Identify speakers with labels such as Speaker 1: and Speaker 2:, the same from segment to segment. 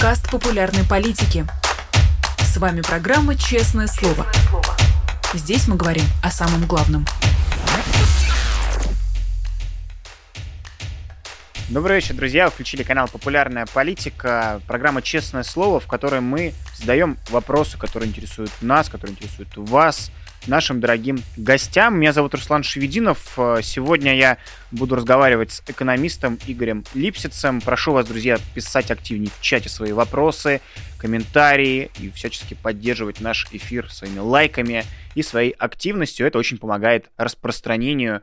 Speaker 1: подкаст популярной политики. С вами программа «Честное слово». Здесь мы говорим о самом главном.
Speaker 2: Добрый вечер, друзья. Вы включили канал «Популярная политика», программа «Честное слово», в которой мы задаем вопросы, которые интересуют нас, которые интересуют вас, нашим дорогим гостям. Меня зовут Руслан Шевединов. Сегодня я буду разговаривать с экономистом Игорем Липсицем. Прошу вас, друзья, писать активнее в чате свои вопросы, комментарии и всячески поддерживать наш эфир своими лайками и своей активностью. Это очень помогает распространению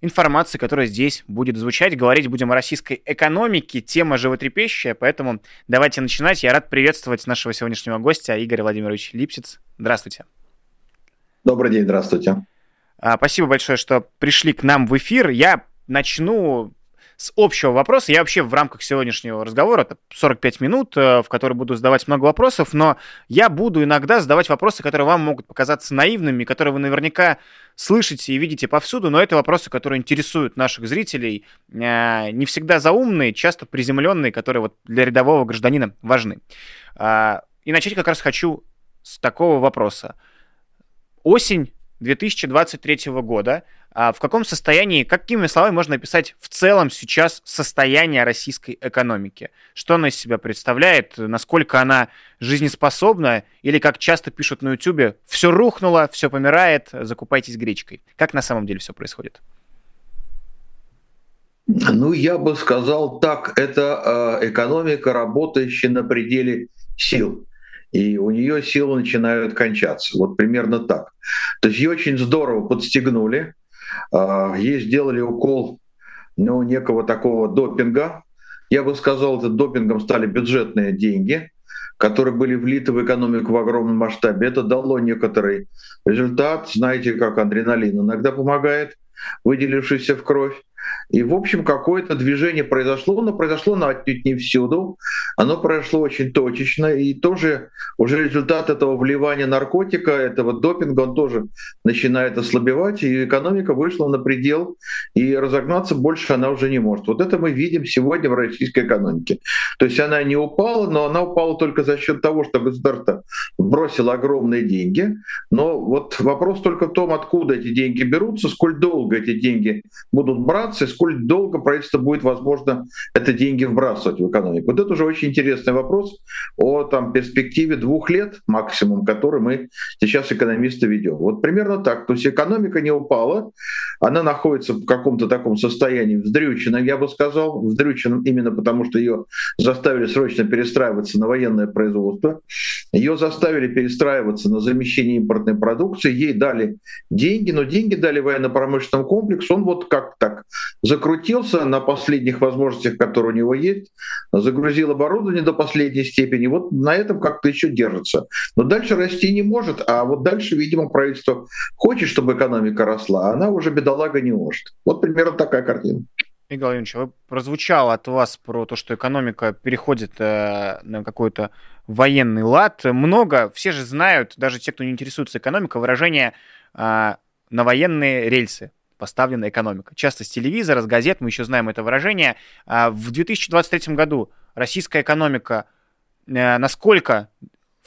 Speaker 2: информации, которая здесь будет звучать. Говорить будем о российской экономике, тема животрепещущая, поэтому давайте начинать. Я рад приветствовать нашего сегодняшнего гостя Игоря Владимировича Липсиц. Здравствуйте.
Speaker 3: Добрый день, здравствуйте.
Speaker 2: А, спасибо большое, что пришли к нам в эфир. Я начну с общего вопроса. Я вообще в рамках сегодняшнего разговора, это 45 минут, э, в которые буду задавать много вопросов, но я буду иногда задавать вопросы, которые вам могут показаться наивными, которые вы наверняка слышите и видите повсюду, но это вопросы, которые интересуют наших зрителей, э, не всегда заумные, часто приземленные, которые вот для рядового гражданина важны. А, и начать как раз хочу с такого вопроса осень 2023 года. А в каком состоянии, какими словами можно описать в целом сейчас состояние российской экономики? Что она из себя представляет? Насколько она жизнеспособна? Или, как часто пишут на YouTube, все рухнуло, все помирает, закупайтесь гречкой. Как на самом деле все происходит?
Speaker 3: Ну, я бы сказал так, это э, экономика, работающая на пределе сил и у нее силы начинают кончаться. Вот примерно так. То есть ее очень здорово подстегнули, а, ей сделали укол ну, некого такого допинга. Я бы сказал, это допингом стали бюджетные деньги, которые были влиты в экономику в огромном масштабе. Это дало некоторый результат. Знаете, как адреналин иногда помогает, выделившийся в кровь. И, в общем, какое-то движение произошло, но произошло оно отнюдь не всюду. Оно произошло очень точечно. И тоже уже результат этого вливания наркотика, этого допинга, он тоже начинает ослабевать. И экономика вышла на предел, и разогнаться больше она уже не может. Вот это мы видим сегодня в российской экономике. То есть она не упала, но она упала только за счет того, что государство бросило огромные деньги. Но вот вопрос только в том, откуда эти деньги берутся, сколь долго эти деньги будут браться, сколь долго правительство будет, возможно, это деньги вбрасывать в экономику. Вот это уже очень интересный вопрос о там, перспективе двух лет максимум, который мы сейчас экономисты ведем. Вот примерно так. То есть экономика не упала, она находится в каком-то таком состоянии вздрюченном, я бы сказал, вздрюченном именно потому, что ее заставили срочно перестраиваться на военное производство, ее заставили перестраиваться на замещение импортной продукции, ей дали деньги, но деньги дали военно-промышленному комплексу, он вот как так закрутился на последних возможностях, которые у него есть, загрузил оборудование до последней степени, вот на этом как-то еще держится. Но дальше расти не может, а вот дальше, видимо, правительство хочет, чтобы экономика росла, а она уже бедолага не может. Вот примерно такая картина.
Speaker 2: Игорь Владимирович, вы прозвучало от вас про то, что экономика переходит э, на какой-то военный лад. Много, все же знают, даже те, кто не интересуется экономикой, выражение э, на военные рельсы поставлена экономика. Часто с телевизора, с газет мы еще знаем это выражение. А в 2023 году российская экономика э, насколько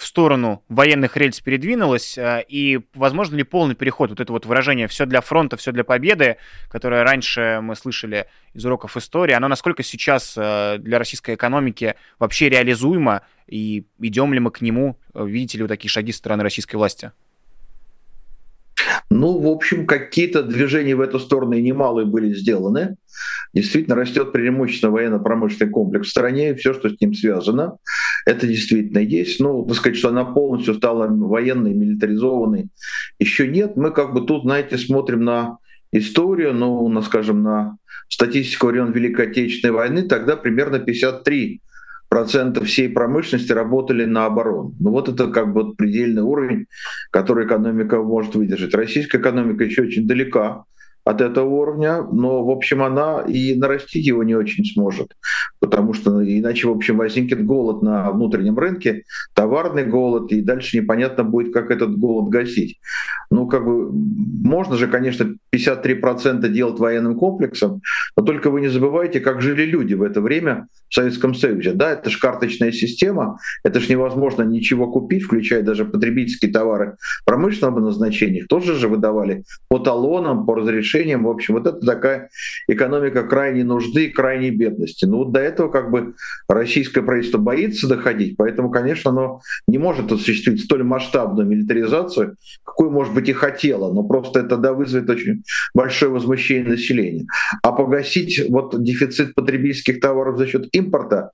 Speaker 2: в сторону военных рельс передвинулась, э, и возможно ли полный переход, вот это вот выражение «все для фронта, все для победы», которое раньше мы слышали из уроков истории, оно насколько сейчас э, для российской экономики вообще реализуемо, и идем ли мы к нему, видите ли вы такие шаги со стороны российской власти?
Speaker 3: Ну, в общем, какие-то движения в эту сторону и немалые были сделаны. Действительно, растет преимущественно военно-промышленный комплекс в стране, и все, что с ним связано, это действительно есть. Ну, так сказать, что она полностью стала военной, милитаризованной, еще нет. Мы как бы тут, знаете, смотрим на историю, ну, на, скажем, на статистику времен Великой Отечественной войны, тогда примерно 53 процентов всей промышленности работали на оборону. Ну вот это как бы предельный уровень, который экономика может выдержать. Российская экономика еще очень далека от этого уровня, но, в общем, она и нарастить его не очень сможет, потому что иначе, в общем, возникнет голод на внутреннем рынке, товарный голод, и дальше непонятно будет, как этот голод гасить. Ну, как бы, можно же, конечно, 53% делать военным комплексом, но только вы не забывайте, как жили люди в это время в Советском Союзе. Да, это же карточная система, это же невозможно ничего купить, включая даже потребительские товары промышленного назначения. Тоже же выдавали по талонам, по разрешениям. В общем, вот это такая экономика крайней нужды крайней бедности. Ну вот до этого как бы российское правительство боится доходить, поэтому, конечно, оно не может осуществить столь масштабную милитаризацию, какую, может быть, и хотело, но просто это да, вызовет очень большое возмущение населения. А погасить вот дефицит потребительских товаров за счет импорта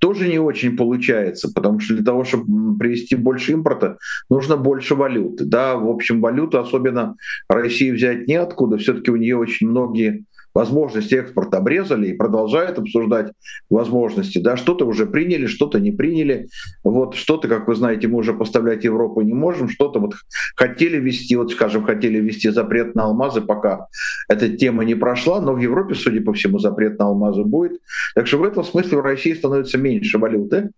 Speaker 3: тоже не очень получается, потому что для того, чтобы привести больше импорта, нужно больше валюты. Да, в общем, валюту особенно России взять неоткуда, все-таки у нее очень многие возможности экспорта обрезали и продолжают обсуждать возможности. Да, что-то уже приняли, что-то не приняли. Вот что-то, как вы знаете, мы уже поставлять Европу не можем, что-то вот хотели ввести, вот скажем, хотели ввести запрет на алмазы, пока эта тема не прошла, но в Европе, судя по всему, запрет на алмазы будет. Так что в этом смысле в России становится меньше валюты.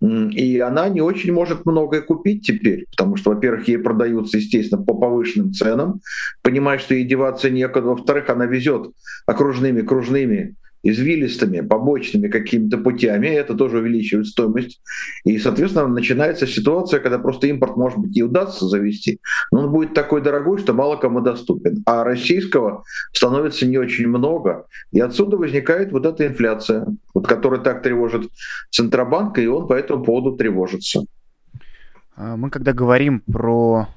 Speaker 3: И она не очень может многое купить теперь, потому что, во-первых, ей продаются, естественно, по повышенным ценам, понимая, что ей деваться некуда. Во-вторых, она везет окружными, кружными извилистыми, побочными какими-то путями, это тоже увеличивает стоимость. И, соответственно, начинается ситуация, когда просто импорт, может быть, и удастся завести, но он будет такой дорогой, что мало кому доступен. А российского становится не очень много. И отсюда возникает вот эта инфляция, вот, которая так тревожит Центробанк, и он по этому поводу тревожится.
Speaker 2: А, мы когда говорим про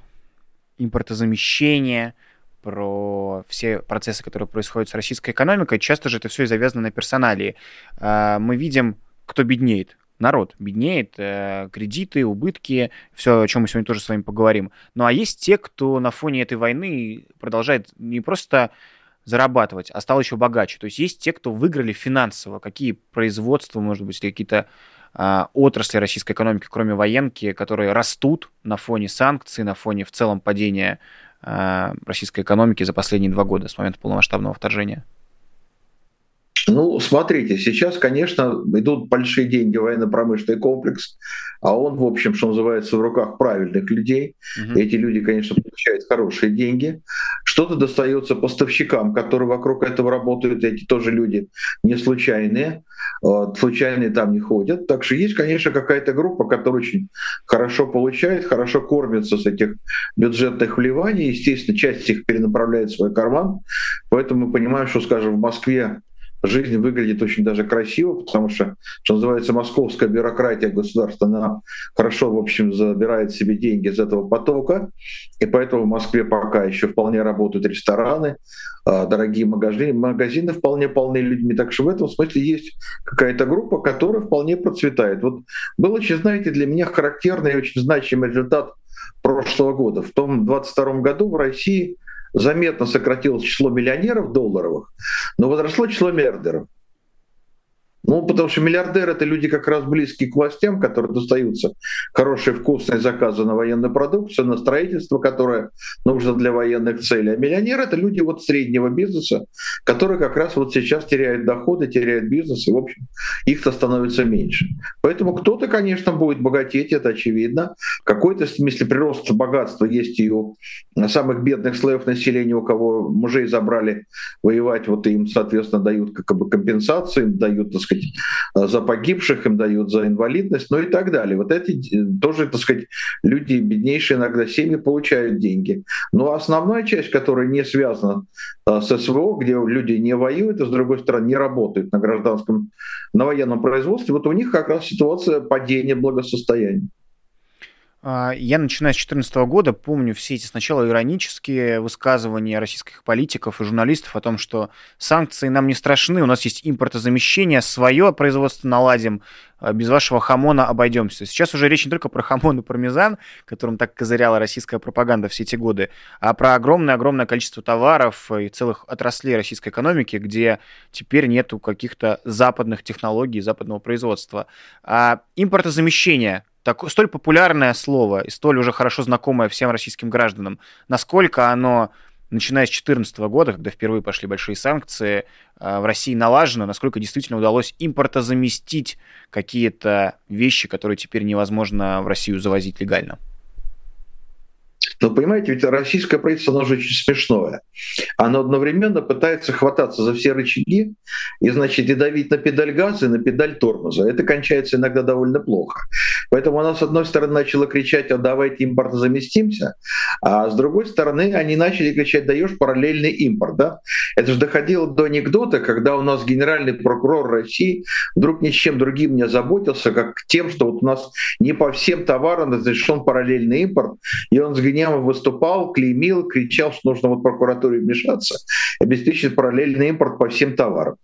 Speaker 2: импортозамещение, про все процессы, которые происходят с российской экономикой, часто же это все и завязано на персоналии. А, мы видим, кто беднеет. Народ беднеет, э, кредиты, убытки, все, о чем мы сегодня тоже с вами поговорим. Ну а есть те, кто на фоне этой войны продолжает не просто зарабатывать, а стал еще богаче. То есть есть те, кто выиграли финансово, какие производства, может быть, какие-то а, отрасли российской экономики, кроме военки, которые растут на фоне санкций, на фоне в целом падения российской экономики за последние два года с момента полномасштабного вторжения?
Speaker 3: Ну, смотрите, сейчас, конечно, идут большие деньги в военно-промышленный комплекс, а он, в общем, что называется, в руках правильных людей. Угу. Эти люди, конечно, получают хорошие деньги. Что-то достается поставщикам, которые вокруг этого работают. Эти тоже люди не случайные. Случайные там не ходят. Так что есть, конечно, какая-то группа, которая очень хорошо получает, хорошо кормится с этих бюджетных вливаний. Естественно, часть их перенаправляет в свой карман. Поэтому мы понимаем, что, скажем, в Москве жизнь выглядит очень даже красиво, потому что, что называется, московская бюрократия государства, она хорошо, в общем, забирает себе деньги из этого потока, и поэтому в Москве пока еще вполне работают рестораны, а, дорогие магазины, магазины вполне полны людьми, так что в этом смысле есть какая-то группа, которая вполне процветает. Вот был очень, знаете, для меня характерный и очень значимый результат прошлого года. В том 22 году в России заметно сократилось число миллионеров долларовых, но возросло число миллиардеров. Ну, потому что миллиардеры — это люди как раз близкие к властям, которые достаются хорошие вкусные заказы на военную продукцию, на строительство, которое нужно для военных целей. А миллионеры — это люди вот среднего бизнеса, которые как раз вот сейчас теряют доходы, теряют бизнес, и, в общем, их-то становится меньше. Поэтому кто-то, конечно, будет богатеть, это очевидно. Какой-то смысле прирост богатства есть и у самых бедных слоев населения, у кого мужей забрали воевать, вот им, соответственно, дают как бы компенсации, им дают, так сказать, за погибших, им дают за инвалидность, ну и так далее. Вот эти тоже, так сказать, люди, беднейшие иногда семьи, получают деньги. Но основная часть, которая не связана а, с СВО, где люди не воюют, и, с другой стороны, не работают на гражданском, на военном производстве, вот у них как раз ситуация падения благосостояния.
Speaker 2: А, я, начиная с 2014 года, помню все эти сначала иронические высказывания российских политиков и журналистов о том, что санкции нам не страшны, у нас есть импортозамещение, свое производство наладим, а без вашего хамона обойдемся. Сейчас уже речь не только про хамон и пармезан, которым так козыряла российская пропаганда все эти годы, а про огромное-огромное количество товаров и целых отраслей российской экономики, где теперь нету каких-то западных технологий, западного производства. А импортозамещение так, столь популярное слово и столь уже хорошо знакомое всем российским гражданам, насколько оно начиная с 2014 года, когда впервые пошли большие санкции, в России налажено, насколько действительно удалось импортозаместить какие-то вещи, которые теперь невозможно в Россию завозить легально?
Speaker 3: Но понимаете, ведь российское правительство, оно же очень смешное. Оно одновременно пытается хвататься за все рычаги и, значит, и давить на педаль газа, и на педаль тормоза. Это кончается иногда довольно плохо. Поэтому она, с одной стороны, начала кричать, а давайте импортозаместимся, а с другой стороны, они начали кричать, даешь параллельный импорт. Да? Это же доходило до анекдота, когда у нас генеральный прокурор России вдруг ни с чем другим не озаботился, как тем, что вот у нас не по всем товарам разрешен параллельный импорт, и он с гневом выступал, клеймил, кричал, что нужно вот прокуратуре вмешаться, обеспечить параллельный импорт по всем товарам.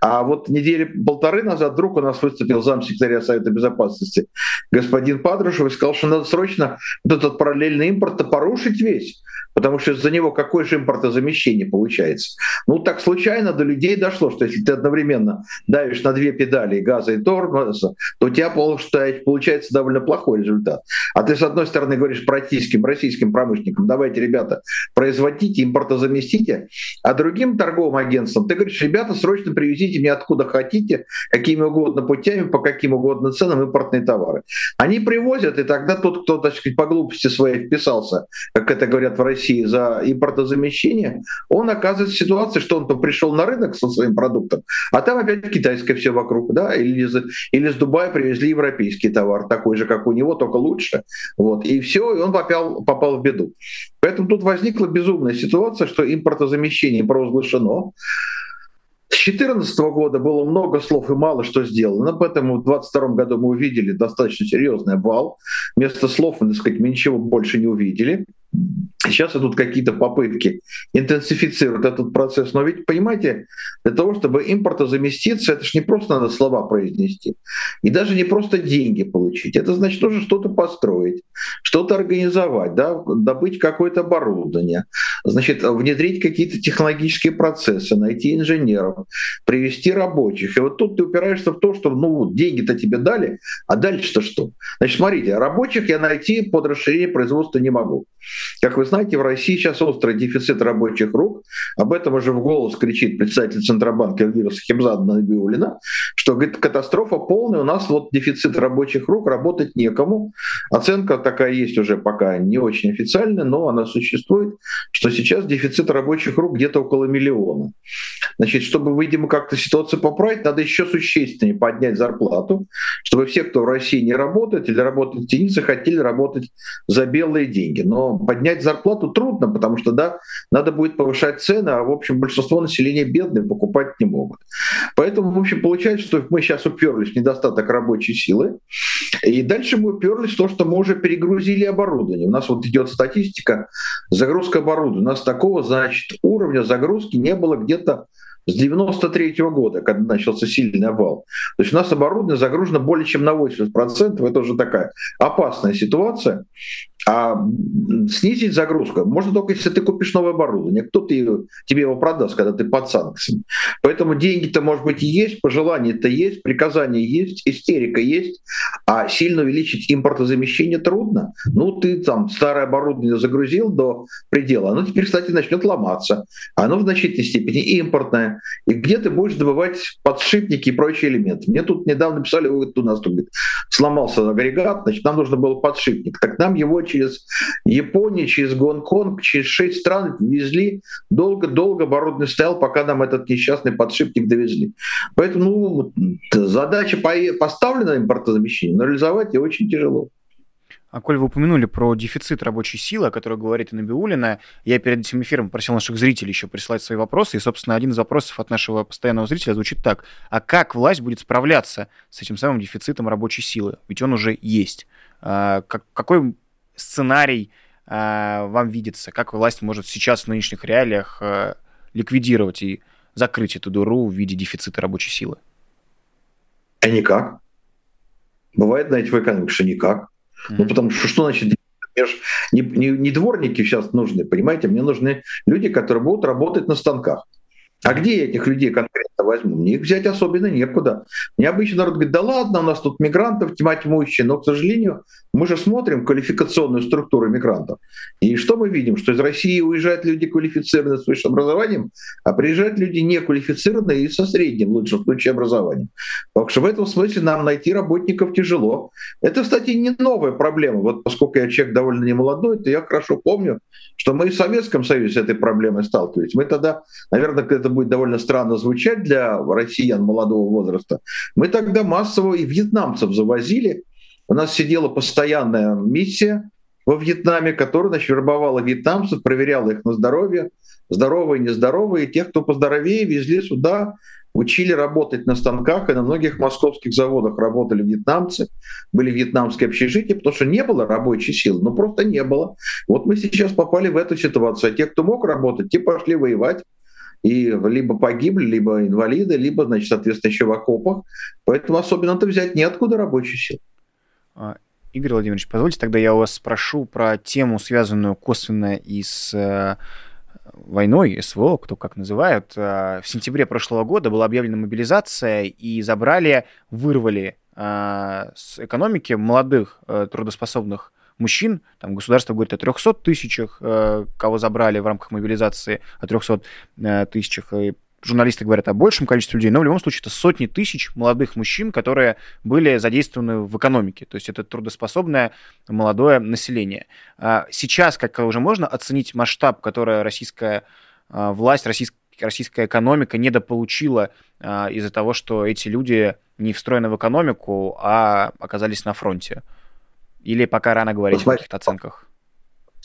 Speaker 3: А вот недели полторы назад вдруг у нас выступил замсекретаря Совета Безопасности господин Падрушев и сказал, что надо срочно этот параллельный импорт порушить весь. Потому что из-за него какое же импортозамещение получается? Ну, так случайно до людей дошло, что если ты одновременно давишь на две педали газа и тормоза, то у тебя получается довольно плохой результат. А ты, с одной стороны, говоришь российским, российским промышленникам, давайте, ребята, производите, импортозаместите, а другим торговым агентствам ты говоришь, ребята, срочно привезите мне откуда хотите, какими угодно путями, по каким угодно ценам импортные товары. Они привозят, и тогда тот, кто, так сказать, по глупости своей вписался, как это говорят в России, России за импортозамещение, он оказывается в ситуации, что он пришел на рынок со своим продуктом, а там опять китайское все вокруг, да, или, или с Дубая привезли европейский товар, такой же, как у него, только лучше. Вот, и все, и он попал, попал в беду. Поэтому тут возникла безумная ситуация, что импортозамещение провозглашено, с 2014 года было много слов и мало что сделано, поэтому в 2022 году мы увидели достаточно серьезный обвал. Вместо слов, так сказать, мы ничего больше не увидели. Сейчас идут какие-то попытки интенсифицировать этот процесс. Но ведь, понимаете, для того, чтобы импорта заместиться, это же не просто надо слова произнести. И даже не просто деньги получить. Это значит тоже что-то построить, что-то организовать, да, добыть какое-то оборудование, значит, внедрить какие-то технологические процессы, найти инженеров, привести рабочих. И вот тут ты упираешься в то, что ну, деньги-то тебе дали, а дальше-то что? Значит, смотрите, рабочих я найти под расширение производства не могу. Как вы знаете, в России сейчас острый дефицит рабочих рук. Об этом уже в голос кричит председатель Центробанка Эльвира Сахибзадна Набиулина, что говорит, катастрофа полная, у нас вот дефицит рабочих рук, работать некому. Оценка такая есть уже пока не очень официальная, но она существует, что сейчас дефицит рабочих рук где-то около миллиона. Значит, чтобы, видимо, как-то ситуацию поправить, надо еще существеннее поднять зарплату, чтобы все, кто в России не работает или работает в тени, захотели работать за белые деньги. Но поднять зарплату трудно, потому что, да, надо будет повышать цены, а, в общем, большинство населения бедные, покупать не могут. Поэтому, в общем, получается, что мы сейчас уперлись в недостаток рабочей силы, и дальше мы уперлись в то, что мы уже перегрузили оборудование. У нас вот идет статистика загрузка оборудования. У нас такого, значит, уровня загрузки не было где-то с 93 -го года, когда начался сильный обвал. То есть у нас оборудование загружено более чем на 80%. Это уже такая опасная ситуация. А снизить загрузку можно только если ты купишь новое оборудование. Кто ты, тебе его продаст, когда ты под санкциями? Поэтому деньги-то, может быть, есть, пожелания-то есть, приказания есть, истерика есть, а сильно увеличить импортозамещение трудно. Ну, ты там старое оборудование загрузил до предела, оно теперь, кстати, начнет ломаться. Оно в значительной степени импортное. И где ты будешь добывать подшипники и прочие элементы? Мне тут недавно писали, у нас тут говорит, сломался агрегат, значит, нам нужно было подшипник. Так нам его через Японию, через Гонконг, через шесть стран везли. Долго-долго оборудование стоял, пока нам этот несчастный подшипник довезли. Поэтому ну, задача поставлена импортозамещение, но реализовать ее очень тяжело.
Speaker 2: А коль вы упомянули про дефицит рабочей силы, о которой говорит и Набиулина, я перед этим эфиром просил наших зрителей еще прислать свои вопросы, и, собственно, один из вопросов от нашего постоянного зрителя звучит так. А как власть будет справляться с этим самым дефицитом рабочей силы? Ведь он уже есть. А, какой сценарий а, вам видится? Как власть может сейчас в нынешних реалиях а, ликвидировать и закрыть эту дыру в виде дефицита рабочей силы?
Speaker 3: А никак. Бывает, знаете, в экономике, что никак. Mm-hmm. Ну, потому что что значит мне же не, не, не дворники сейчас нужны, понимаете, мне нужны люди, которые будут работать на станках. А где я этих людей конкретно возьму? Мне их взять особенно некуда. Мне обычно народ говорит, да ладно, у нас тут мигрантов тьма тьмущая, но, к сожалению, мы же смотрим квалификационную структуру мигрантов. И что мы видим? Что из России уезжают люди квалифицированные с высшим образованием, а приезжают люди неквалифицированные и со средним, в лучшем случае, образованием. Так что в этом смысле нам найти работников тяжело. Это, кстати, не новая проблема. Вот поскольку я человек довольно немолодой, то я хорошо помню, что мы и в Советском Союзе с этой проблемой сталкивались. Мы тогда, наверное, это будет довольно странно звучать для россиян молодого возраста, мы тогда массово и вьетнамцев завозили. У нас сидела постоянная миссия во Вьетнаме, которая значит, вербовала вьетнамцев, проверяла их на здоровье, здоровые, нездоровые. Тех, кто поздоровее, везли сюда, учили работать на станках, и на многих московских заводах работали вьетнамцы, были вьетнамские общежития, потому что не было рабочей силы, ну просто не было. Вот мы сейчас попали в эту ситуацию. А те, кто мог работать, те пошли воевать, и либо погибли, либо инвалиды, либо, значит, соответственно, еще в окопах. Поэтому особенно-то взять неоткуда рабочую силу.
Speaker 2: А, Игорь Владимирович, позвольте тогда я у вас спрошу про тему, связанную косвенно и с э, войной, СВО, кто как называют. Э, в сентябре прошлого года была объявлена мобилизация, и забрали, вырвали э, с экономики молодых трудоспособных мужчин. Там государство говорит о 300 тысячах, э, кого забрали в рамках мобилизации, о 300 э, тысячах. И журналисты говорят о большем количестве людей, но в любом случае это сотни тысяч молодых мужчин, которые были задействованы в экономике. То есть это трудоспособное молодое население. А сейчас, как уже можно оценить масштаб, который российская э, власть, российская российская экономика недополучила из-за того, что эти люди не встроены в экономику, а оказались на фронте. Или пока рано говорить Посмотри. о каких-то оценках?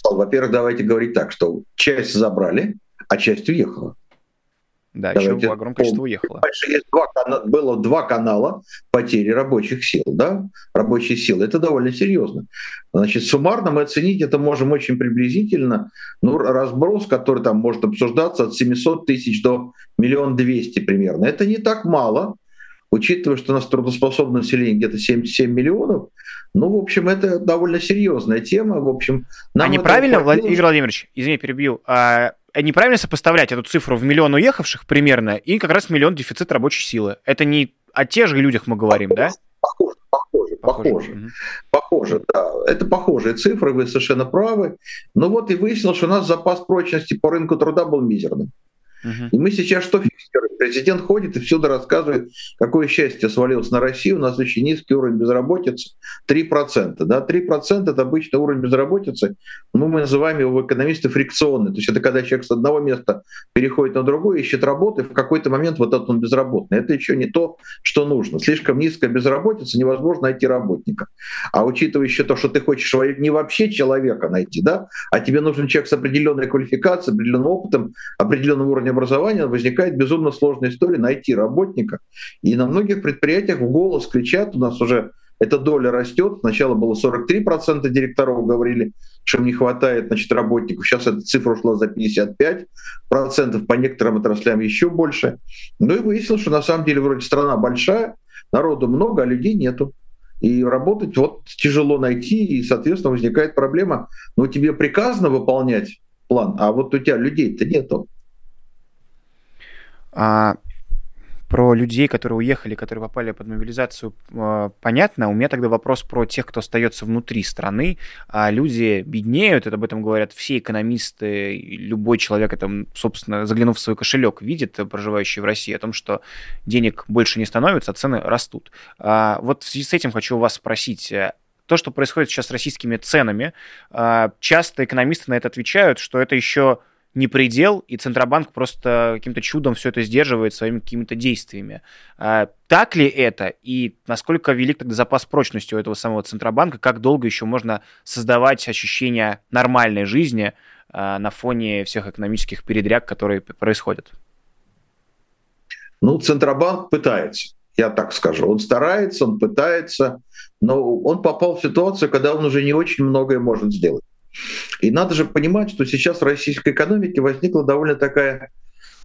Speaker 3: Во-первых, давайте говорить так, что часть забрали, а часть уехала.
Speaker 2: Да, Давайте еще огромное количество уехало.
Speaker 3: Есть два, было два канала потери рабочих сил, да, рабочие силы. Это довольно серьезно. Значит, суммарно мы оценить это можем очень приблизительно. Ну, разброс, который там может обсуждаться от 700 тысяч до миллион двести примерно. Это не так мало, учитывая, что у нас трудоспособное население где-то 77 миллионов, ну, в общем, это довольно серьезная тема. В общем,
Speaker 2: нам а неправильно, Влад... Игорь Владимирович, извини, перебью, а неправильно сопоставлять эту цифру в миллион уехавших примерно и как раз миллион дефицит рабочей силы. Это не о тех же людях мы говорим,
Speaker 3: похоже, да? Похоже, похоже, похоже. Похоже, угу. похоже, да. Это похожие цифры, вы совершенно правы. Но вот и выяснилось, что у нас запас прочности по рынку труда был мизерным. Угу. И мы сейчас что фиксируем? Президент ходит и всюду рассказывает, какое счастье свалилось на Россию, у нас очень низкий уровень безработицы, 3%. Да? 3% это обычный уровень безработицы, ну, мы называем его экономисты фрикционный. То есть это когда человек с одного места переходит на другое, ищет работу, и в какой-то момент вот этот он безработный. Это еще не то, что нужно. Слишком низкая безработица, невозможно найти работника. А учитывая еще то, что ты хочешь не вообще человека найти, да, а тебе нужен человек с определенной квалификацией, определенным опытом, определенным уровнем образования возникает безумно сложная история найти работника. И на многих предприятиях в голос кричат, у нас уже эта доля растет. Сначала было 43% директоров говорили, что не хватает значит, работников. Сейчас эта цифра ушла за 55%, по некоторым отраслям еще больше. Ну и выяснилось, что на самом деле вроде страна большая, народу много, а людей нету. И работать вот тяжело найти, и, соответственно, возникает проблема. Ну, тебе приказано выполнять план, а вот у тебя людей-то нету.
Speaker 2: А, про людей, которые уехали, которые попали под мобилизацию, а, понятно. У меня тогда вопрос про тех, кто остается внутри страны. А люди беднеют, это об этом говорят все экономисты, любой человек, это, собственно, заглянув в свой кошелек, видит, проживающий в России, о том, что денег больше не становится, а цены растут. А, вот в связи с этим хочу вас спросить, э, то, что происходит сейчас с российскими ценами, а, часто экономисты на это отвечают, что это еще не предел, и Центробанк просто каким-то чудом все это сдерживает своими какими-то действиями. А, так ли это? И насколько велик тогда запас прочности у этого самого Центробанка? Как долго еще можно создавать ощущение нормальной жизни а, на фоне всех экономических передряг, которые происходят?
Speaker 3: Ну, Центробанк пытается я так скажу. Он старается, он пытается, но он попал в ситуацию, когда он уже не очень многое может сделать. И надо же понимать, что сейчас в российской экономике возникла довольно такая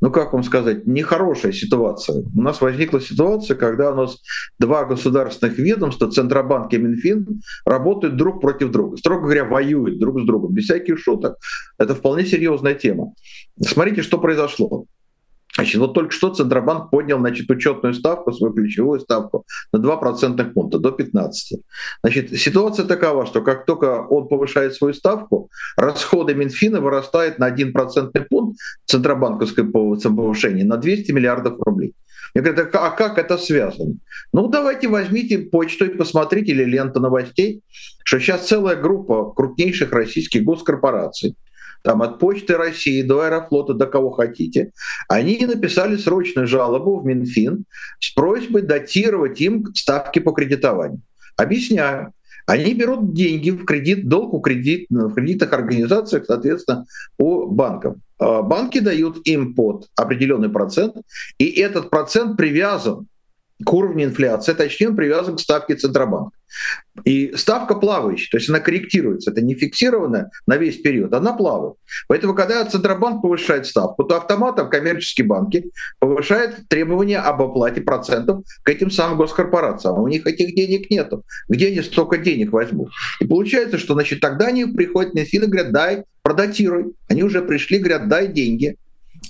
Speaker 3: ну как вам сказать, нехорошая ситуация. У нас возникла ситуация, когда у нас два государственных ведомства, Центробанк и Минфин, работают друг против друга. Строго говоря, воюют друг с другом, без всяких шуток. Это вполне серьезная тема. Смотрите, что произошло. Значит, вот только что Центробанк поднял значит, учетную ставку, свою ключевую ставку на 2 процентных пункта, до 15. Значит, ситуация такова, что как только он повышает свою ставку, расходы Минфина вырастают на 1 процентный пункт центробанковской повышения на 200 миллиардов рублей. Я говорю, а как это связано? Ну, давайте возьмите почту и посмотрите, или ленту новостей, что сейчас целая группа крупнейших российских госкорпораций, там от Почты России до Аэрофлота, до кого хотите, они написали срочную жалобу в Минфин с просьбой датировать им ставки по кредитованию. Объясняю. Они берут деньги в кредит, долг у кредит, в кредитных организациях, соответственно, у банков. А банки дают им под определенный процент, и этот процент привязан к уровню инфляции, точнее он привязан к ставке Центробанка. И ставка плавающая, то есть она корректируется, это не фиксированная на весь период, она плавает. Поэтому, когда Центробанк повышает ставку, то автоматом коммерческие банки повышают требования об оплате процентов к этим самым госкорпорациям. А у них этих денег нету. Где они столько денег возьмут? И получается, что значит, тогда они приходят на силы и говорят, дай, продатируй. Они уже пришли, говорят, дай деньги.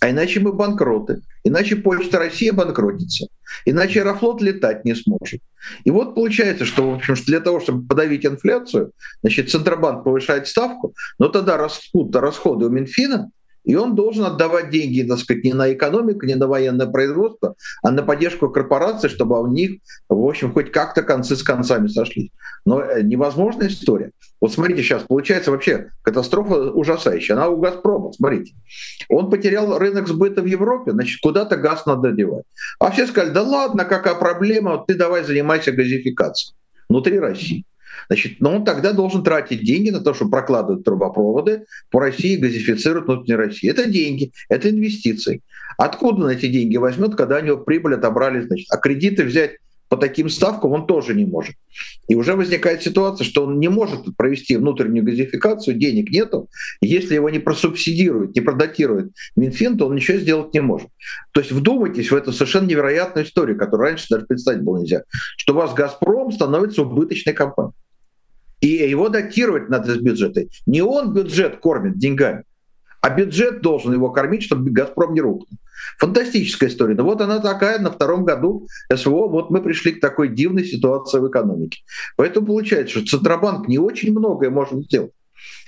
Speaker 3: А иначе мы банкроты. Иначе Почта России банкротится. Иначе Аэрофлот летать не сможет. И вот получается, что, в общем, для того, чтобы подавить инфляцию, значит, Центробанк повышает ставку, но тогда растут расходы у Минфина, и он должен отдавать деньги, так сказать, не на экономику, не на военное производство, а на поддержку корпораций, чтобы у них, в общем, хоть как-то концы с концами сошлись. Но э, невозможная история. Вот смотрите, сейчас получается вообще катастрофа ужасающая. Она у «Газпрома», смотрите. Он потерял рынок сбыта в Европе, значит, куда-то газ надо девать. А все сказали, да ладно, какая проблема, ты давай занимайся газификацией внутри России. Значит, но он тогда должен тратить деньги на то, чтобы прокладывать трубопроводы по России, газифицировать внутренней России. Это деньги, это инвестиции. Откуда он эти деньги возьмет, когда у него прибыль отобрали, значит, а кредиты взять по таким ставкам он тоже не может. И уже возникает ситуация, что он не может провести внутреннюю газификацию, денег нету. Если его не просубсидируют, не продатируют Минфин, то он ничего сделать не может. То есть вдумайтесь в эту совершенно невероятную историю, которую раньше даже представить было нельзя, что у вас «Газпром» становится убыточной компанией. И его датировать надо из бюджета. Не он бюджет кормит деньгами, а бюджет должен его кормить, чтобы «Газпром» не рухнул. Фантастическая история. Но вот она такая, на втором году СВО, вот мы пришли к такой дивной ситуации в экономике. Поэтому получается, что Центробанк не очень многое может сделать.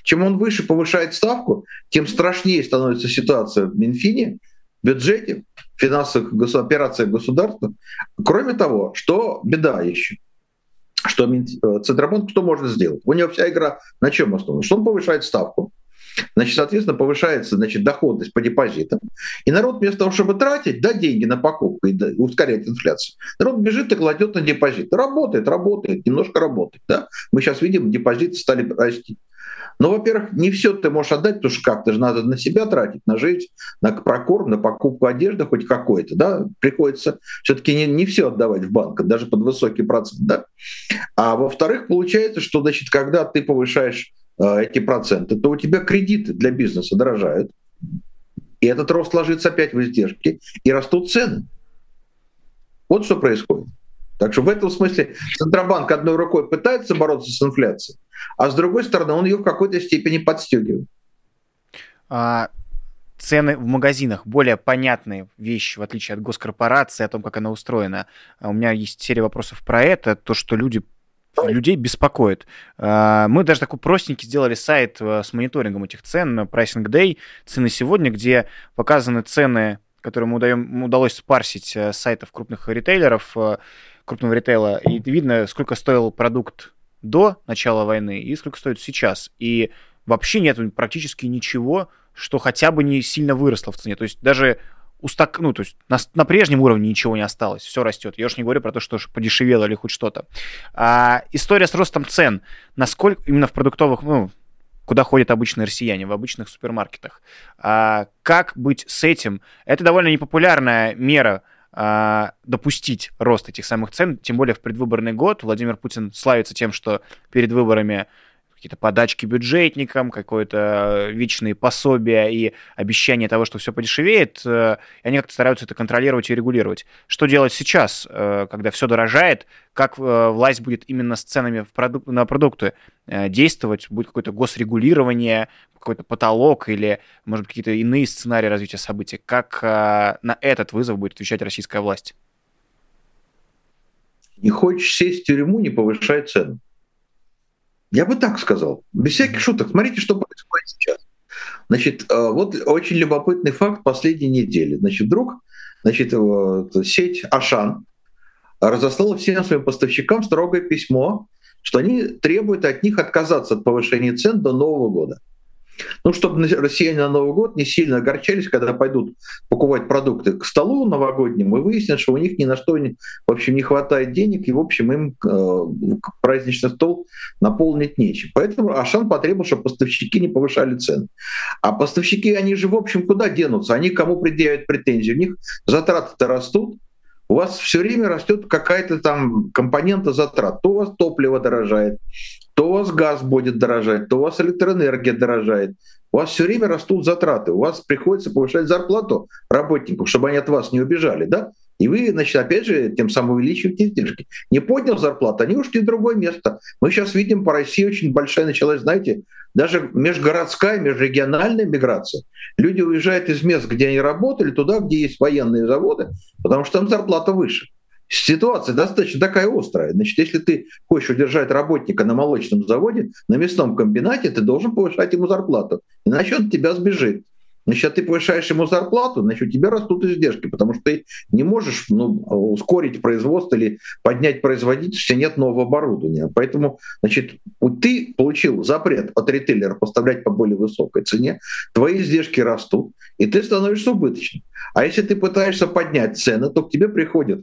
Speaker 3: Чем он выше повышает ставку, тем страшнее становится ситуация в Минфине, бюджете, финансовых операциях государства. Кроме того, что беда еще, что э, Центробанк что может сделать? У него вся игра на чем основана? Что он повышает ставку, Значит, соответственно, повышается значит, доходность по депозитам. И народ вместо того, чтобы тратить да, деньги на покупку и ускорять инфляцию, народ бежит и кладет на депозит. Работает, работает, немножко работает. Да? Мы сейчас видим, депозиты стали расти. Но, во-первых, не все ты можешь отдать, потому что как-то же надо на себя тратить, на жизнь, на прокорм, на покупку одежды хоть какой-то, да, приходится все-таки не, не все отдавать в банк, даже под высокий процент, да. А во-вторых, получается, что, значит, когда ты повышаешь Э, эти проценты, то у тебя кредиты для бизнеса дорожают, и этот рост ложится опять в издержки, и растут цены. Вот что происходит. Так что в этом смысле Центробанк одной рукой пытается бороться с инфляцией, а с другой стороны он ее в какой-то степени подстегивает.
Speaker 2: А, цены в магазинах более понятные вещи, в отличие от госкорпорации, о том, как она устроена. А у меня есть серия вопросов про это, то, что люди людей беспокоит. А, мы даже такой простенький сделали сайт э, с мониторингом этих цен Pricing Day, цены сегодня, где показаны цены, которые мы удаем, удалось спарсить э, с сайтов крупных ритейлеров, э, крупного ритейла, и видно, сколько стоил продукт до начала войны и сколько стоит сейчас. И вообще нет практически ничего, что хотя бы не сильно выросло в цене. То есть даже устак, ну, то есть на, на прежнем уровне ничего не осталось, все растет. Я уж не говорю про то, что подешевело или хоть что-то. А, история с ростом цен, насколько именно в продуктовых, ну, куда ходят обычные россияне, в обычных супермаркетах. А, как быть с этим? Это довольно непопулярная мера допустить рост этих самых цен, тем более в предвыборный год. Владимир Путин славится тем, что перед выборами какие-то подачки бюджетникам, какое-то вечные пособия и обещание того, что все подешевеет, э, и они как-то стараются это контролировать и регулировать. Что делать сейчас, э, когда все дорожает? Как э, власть будет именно с ценами в продук- на продукты действовать? Будет какое-то госрегулирование, какой-то потолок или, может быть, какие-то иные сценарии развития событий? Как на этот вызов будет отвечать российская власть?
Speaker 3: Не хочешь сесть в тюрьму, не повышай цену. Я бы так сказал. Без всяких шуток. Смотрите, что происходит сейчас. Значит, э, вот очень любопытный факт последней недели. Значит, вдруг значит, сеть Ашан разослала всем своим поставщикам строгое письмо, что они требуют от них отказаться от повышения цен до Нового года. Ну, чтобы россияне на Новый год не сильно огорчались, когда пойдут покупать продукты к столу новогоднему и выяснят, что у них ни на что не, в общем, не хватает денег, и, в общем, им э, праздничный стол наполнить нечем. Поэтому Ашан потребовал, чтобы поставщики не повышали цены. А поставщики, они же, в общем, куда денутся? Они кому предъявят претензии? У них затраты-то растут, у вас все время растет какая-то там компонента затрат. То у вас топливо дорожает, то у вас газ будет дорожать, то у вас электроэнергия дорожает. У вас все время растут затраты, у вас приходится повышать зарплату работникам, чтобы они от вас не убежали, да? И вы, значит, опять же, тем самым увеличиваете издержки. Не поднял зарплату, они ушли в другое место. Мы сейчас видим по России очень большая началась, знаете, даже межгородская, межрегиональная миграция. Люди уезжают из мест, где они работали, туда, где есть военные заводы, потому что там зарплата выше. Ситуация достаточно такая острая. Значит, если ты хочешь удержать работника на молочном заводе, на мясном комбинате, ты должен повышать ему зарплату, иначе он тебя сбежит. Значит, ты повышаешь ему зарплату, значит, у тебя растут издержки, потому что ты не можешь ну, ускорить производство или поднять производительность, если нет нового оборудования. Поэтому, значит, ты получил запрет от ритейлера поставлять по более высокой цене, твои издержки растут, и ты становишься убыточным. А если ты пытаешься поднять цены, то к тебе приходят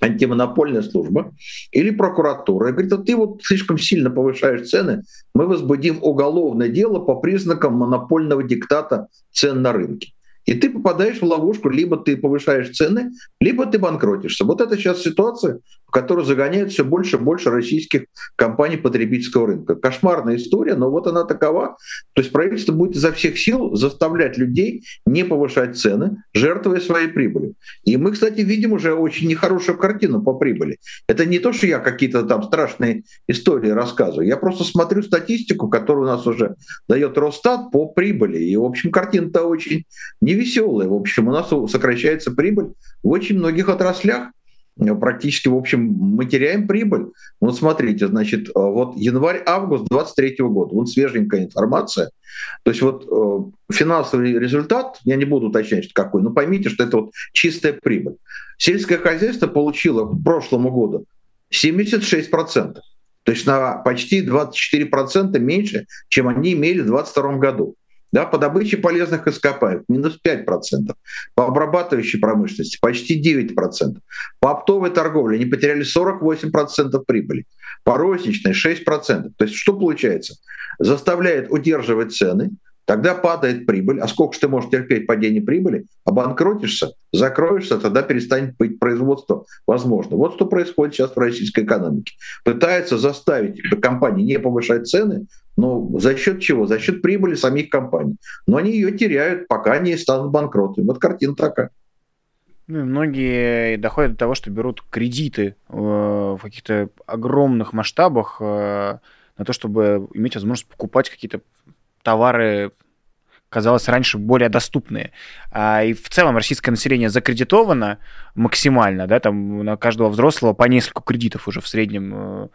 Speaker 3: антимонопольная служба или прокуратура и говорит, а ты вот слишком сильно повышаешь цены, мы возбудим уголовное дело по признакам монопольного диктата цен на рынке. И ты попадаешь в ловушку, либо ты повышаешь цены, либо ты банкротишься. Вот это сейчас ситуация, в которую загоняют все больше и больше российских компаний потребительского рынка. Кошмарная история, но вот она такова. То есть правительство будет изо всех сил заставлять людей не повышать цены, жертвуя своей прибылью. И мы, кстати, видим уже очень нехорошую картину по прибыли. Это не то, что я какие-то там страшные истории рассказываю. Я просто смотрю статистику, которую у нас уже дает Росстат по прибыли. И, в общем, картина-то очень не веселая. В общем, у нас сокращается прибыль в очень многих отраслях. Практически, в общем, мы теряем прибыль. Вот смотрите, значит, вот январь-август 23 года, вот свеженькая информация. То есть вот э, финансовый результат, я не буду уточнять, какой, но поймите, что это вот чистая прибыль. Сельское хозяйство получило к прошлому году 76%. То есть на почти 24% меньше, чем они имели в 2022 году. Да, по добыче полезных ископаемых минус 5%, по обрабатывающей промышленности почти 9%, по оптовой торговле они потеряли 48% прибыли, по розничной 6%. То есть что получается? Заставляет удерживать цены, Тогда падает прибыль. А сколько же ты можешь терпеть падение прибыли? Обанкротишься, закроешься, тогда перестанет быть производство возможно. Вот что происходит сейчас в российской экономике. Пытаются заставить компании не повышать цены, но за счет чего? За счет прибыли самих компаний. Но они ее теряют, пока не станут банкротами. Вот картина такая.
Speaker 2: Ну, многие доходят до того, что берут кредиты э, в каких-то огромных масштабах э, на то, чтобы иметь возможность покупать какие-то товары казалось раньше более доступные. А, и в целом российское население закредитовано максимально, да, там на каждого взрослого по несколько кредитов уже в среднем э, э,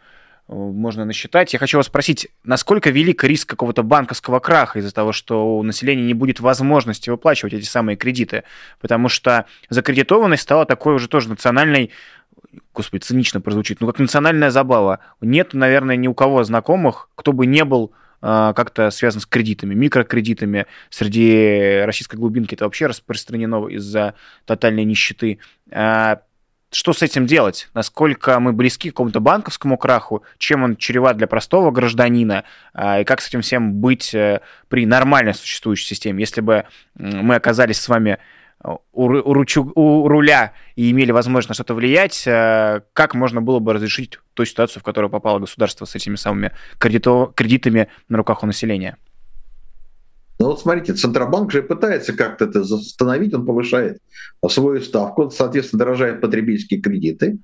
Speaker 2: можно насчитать. Я хочу вас спросить, насколько велик риск какого-то банковского краха из-за того, что у населения не будет возможности выплачивать эти самые кредиты? Потому что закредитованность стала такой уже тоже национальной господи, цинично прозвучит, ну как национальная забава. Нет, наверное, ни у кого знакомых, кто бы не был а, как-то связан с кредитами, микрокредитами. Среди российской глубинки это вообще распространено из-за тотальной нищеты. Что с этим делать? Насколько мы близки к какому-то банковскому краху? Чем он чреват для простого гражданина? А, и как с этим всем быть э, при нормально существующей системе? Если бы мы оказались с вами у, ручу, у руля и имели возможность на что-то влиять, как можно было бы разрешить ту ситуацию, в которую попало государство с этими самыми кредито, кредитами на руках у населения?
Speaker 3: Ну вот смотрите, Центробанк же пытается как-то это остановить, он повышает свою ставку, соответственно, дорожают потребительские кредиты.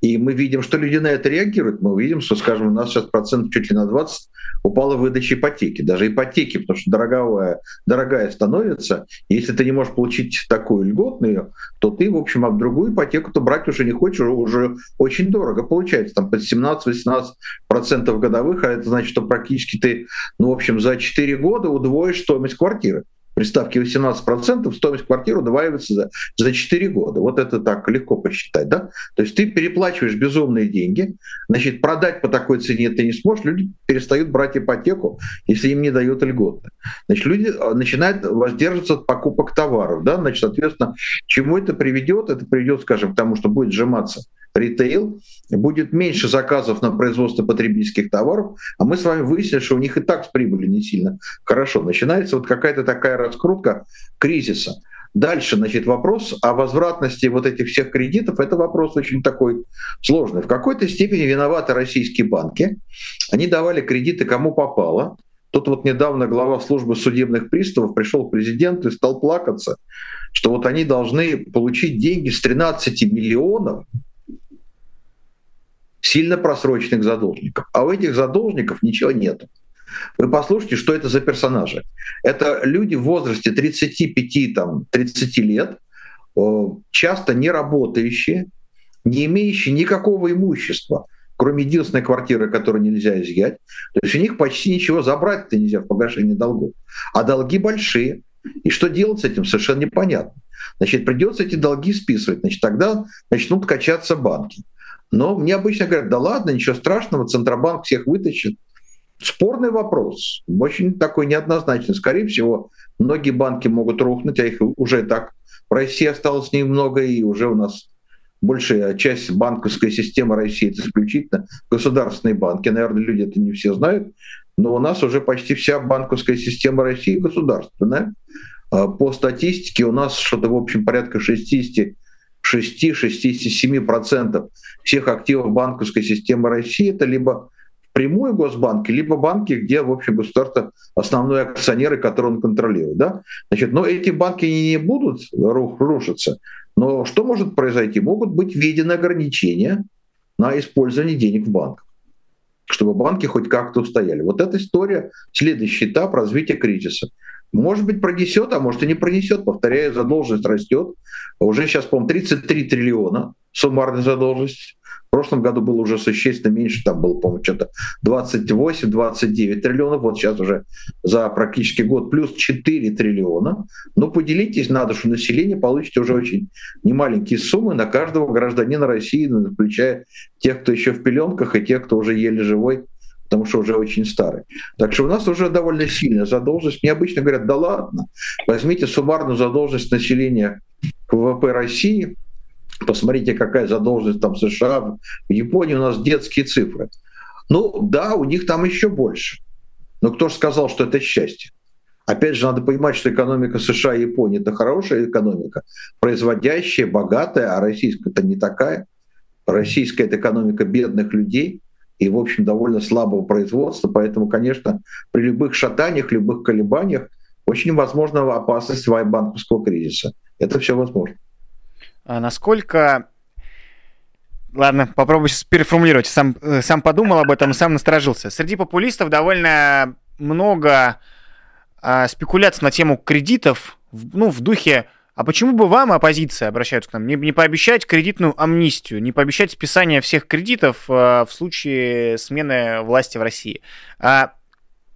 Speaker 3: И мы видим, что люди на это реагируют. Мы видим, что, скажем, у нас сейчас процент чуть ли на 20 упала выдача ипотеки. Даже ипотеки, потому что дорогая, дорогая становится. Если ты не можешь получить такую льготную, то ты, в общем, об другую ипотеку-то брать уже не хочешь, уже очень дорого получается. Там под 17-18% годовых, а это значит, что практически ты, ну, в общем, за 4 года удвоишь стоимость квартиры при ставке 18% стоимость квартиры удваивается за, за 4 года. Вот это так легко посчитать. Да? То есть ты переплачиваешь безумные деньги, значит, продать по такой цене ты не сможешь, люди перестают брать ипотеку, если им не дают льготы. Значит, люди а, начинают воздерживаться от покупок товаров. Да? Значит, соответственно, чему это приведет? Это приведет, скажем, к тому, что будет сжиматься ритейл, будет меньше заказов на производство потребительских товаров, а мы с вами выяснили, что у них и так с прибылью не сильно хорошо. Начинается вот какая-то такая раскрутка кризиса. Дальше, значит, вопрос о возвратности вот этих всех кредитов, это вопрос очень такой сложный. В какой-то степени виноваты российские банки. Они давали кредиты кому попало. Тут вот недавно глава службы судебных приставов пришел к президенту и стал плакаться, что вот они должны получить деньги с 13 миллионов сильно просроченных задолжников. А у этих задолжников ничего нет. Вы послушайте, что это за персонажи. Это люди в возрасте 35-30 лет, часто не работающие, не имеющие никакого имущества, кроме единственной квартиры, которую нельзя изъять. То есть у них почти ничего забрать-то нельзя в погашении долгов. А долги большие. И что делать с этим, совершенно непонятно. Значит, придется эти долги списывать. Значит, тогда начнут качаться банки. Но мне обычно говорят, да ладно, ничего страшного, Центробанк всех вытащит. Спорный вопрос, очень такой неоднозначный. Скорее всего, многие банки могут рухнуть, а их уже так в России осталось немного, и уже у нас большая часть банковской системы России это исключительно государственные банки. Наверное, люди это не все знают, но у нас уже почти вся банковская система России государственная. А по статистике у нас что-то, в общем, порядка 60 6-67% всех активов банковской системы России это либо прямую госбанки, либо банки, где, в общем, государство основной акционеры, которые он контролирует. Да? Значит, но эти банки не будут рушиться. Но что может произойти? Могут быть введены ограничения на использование денег в банках, чтобы банки хоть как-то устояли. Вот эта история, следующий этап развития кризиса. Может быть, пронесет, а может и не пронесет. Повторяю, задолженность растет. Уже сейчас, по-моему, 33 триллиона суммарная задолженность. В прошлом году было уже существенно меньше, там было, по-моему, что-то 28-29 триллионов, вот сейчас уже за практически год плюс 4 триллиона. Но поделитесь надо, что население получите уже очень немаленькие суммы на каждого гражданина России, включая тех, кто еще в пеленках, и тех, кто уже еле живой потому что уже очень старый. Так что у нас уже довольно сильная задолженность. Мне обычно говорят, да ладно, возьмите суммарную задолженность населения ВВП России, посмотрите, какая задолженность там в США, в Японии у нас детские цифры. Ну да, у них там еще больше. Но кто же сказал, что это счастье? Опять же, надо понимать, что экономика США и Японии это хорошая экономика, производящая, богатая, а российская это не такая. Российская это экономика бедных людей, и, в общем, довольно слабого производства. Поэтому, конечно, при любых шатаниях, любых колебаниях очень возможна опасность банковского кризиса. Это все возможно.
Speaker 2: А насколько Ладно, попробую сейчас переформулировать. Сам, э, сам подумал об этом сам насторожился. Среди популистов довольно много а, спекуляций на тему кредитов, ну, в духе а почему бы вам, оппозиция, обращаются к нам, не, не пообещать кредитную амнистию, не пообещать списание всех кредитов э, в случае смены власти в России? А,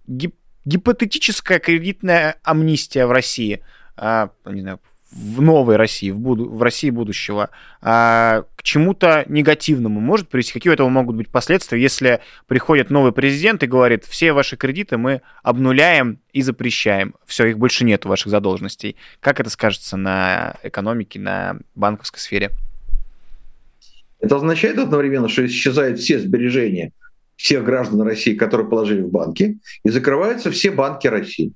Speaker 2: гип, гипотетическая кредитная амнистия в России, а, не знаю, в новой России, в, буду, в России будущего, а, к чему-то негативному может привести? Какие у этого могут быть последствия, если приходит новый президент и говорит, все ваши кредиты мы обнуляем и запрещаем, все, их больше нет у ваших задолженностей. Как это скажется на экономике, на банковской сфере?
Speaker 3: Это означает одновременно, что исчезают все сбережения всех граждан России, которые положили в банки, и закрываются все банки России.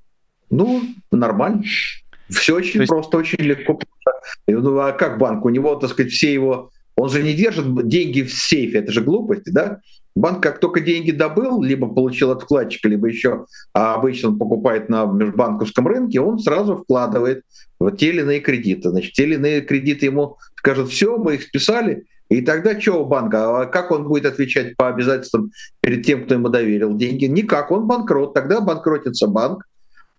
Speaker 3: Ну, нормально. Все очень есть... просто, очень легко. Ну, а как банк? У него, так сказать, все его... Он же не держит деньги в сейфе, это же глупости, да? Банк как только деньги добыл, либо получил от вкладчика, либо еще, а обычно он покупает на межбанковском рынке, он сразу вкладывает в те или иные кредиты. Значит, те или иные кредиты ему скажут, все, мы их списали, и тогда что у банка? А как он будет отвечать по обязательствам перед тем, кто ему доверил деньги? Никак, он банкрот. Тогда банкротится банк,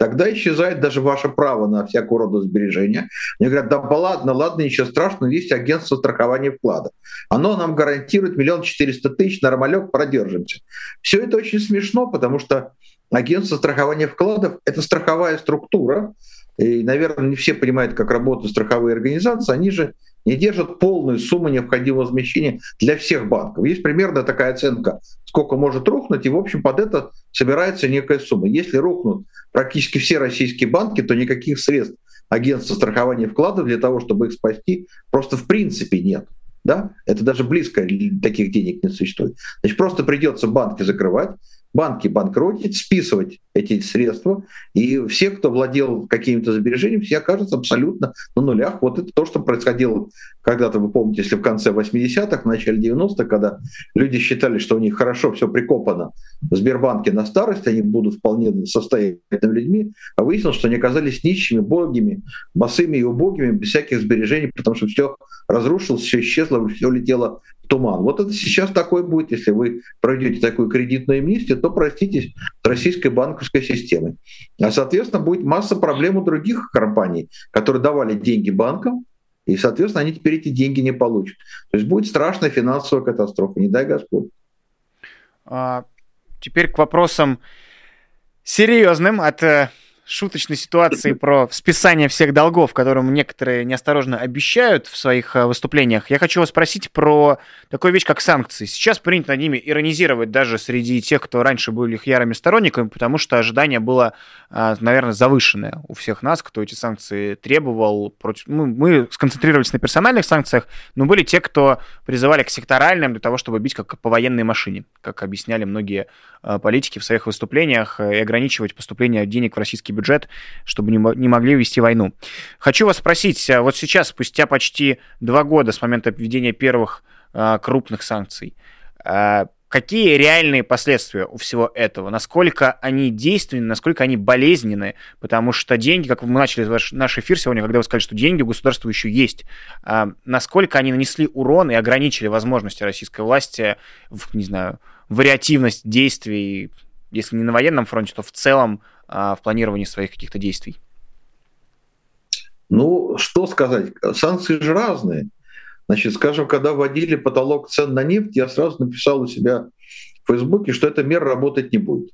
Speaker 3: тогда исчезает даже ваше право на всякого рода сбережения. Мне говорят, да ладно, ладно, ничего страшного, есть агентство страхования вклада. Оно нам гарантирует миллион четыреста тысяч, нормалек, продержимся. Все это очень смешно, потому что агентство страхования вкладов — это страховая структура, и, наверное, не все понимают, как работают страховые организации, они же не держат полную сумму необходимого возмещения для всех банков. Есть примерно такая оценка, сколько может рухнуть, и, в общем, под это собирается некая сумма. Если рухнут практически все российские банки, то никаких средств агентства страхования вкладов для того, чтобы их спасти, просто в принципе нет. Да? Это даже близко таких денег не существует. Значит, просто придется банки закрывать, банки банкротить, списывать эти средства, и все, кто владел какими-то сбережениями, все окажутся абсолютно на нулях. Вот это то, что происходило когда-то, вы помните, если в конце 80-х, в начале 90-х, когда люди считали, что у них хорошо все прикопано в Сбербанке на старость, они будут вполне состоятельными людьми, а выяснилось, что они оказались нищими, богими, босыми и убогими, без всяких сбережений, потому что все разрушилось, все исчезло, все летело туман. Вот это сейчас такое будет, если вы пройдете такую кредитную амнистию, то проститесь с российской банковской системой. А, соответственно, будет масса проблем у других компаний, которые давали деньги банкам, и, соответственно, они теперь эти деньги не получат. То есть будет страшная финансовая катастрофа, не дай Господь.
Speaker 2: А, теперь к вопросам серьезным от э, шуточной ситуации про списание всех долгов, которым некоторые неосторожно обещают в своих э, выступлениях, я хочу вас спросить про такую вещь, как санкции. Сейчас принято над ними иронизировать даже среди тех, кто раньше были их ярыми сторонниками, потому что ожидание было, э, наверное, завышенное у всех нас, кто эти санкции требовал. Ну, мы сконцентрировались на персональных санкциях, но были те, кто призывали к секторальным для того, чтобы бить как по военной машине, как объясняли многие э, политики в своих выступлениях, и ограничивать поступление денег в российский бюджет, чтобы не, не могли вести войну. Хочу вас спросить, а вот сейчас, спустя почти два года с момента введения первых а, крупных санкций, а, какие реальные последствия у всего этого? Насколько они действенны, насколько они болезненны? Потому что деньги, как мы начали ваш, наш эфир сегодня, когда вы сказали, что деньги у государства еще есть, а, насколько они нанесли урон и ограничили возможности российской власти в, не знаю, вариативность действий, если не на военном фронте, то в целом а, в планировании своих каких-то действий?
Speaker 3: Ну, что сказать, санкции же разные. Значит, скажем, когда вводили потолок цен на нефть, я сразу написал у себя в Фейсбуке, что эта мера работать не будет.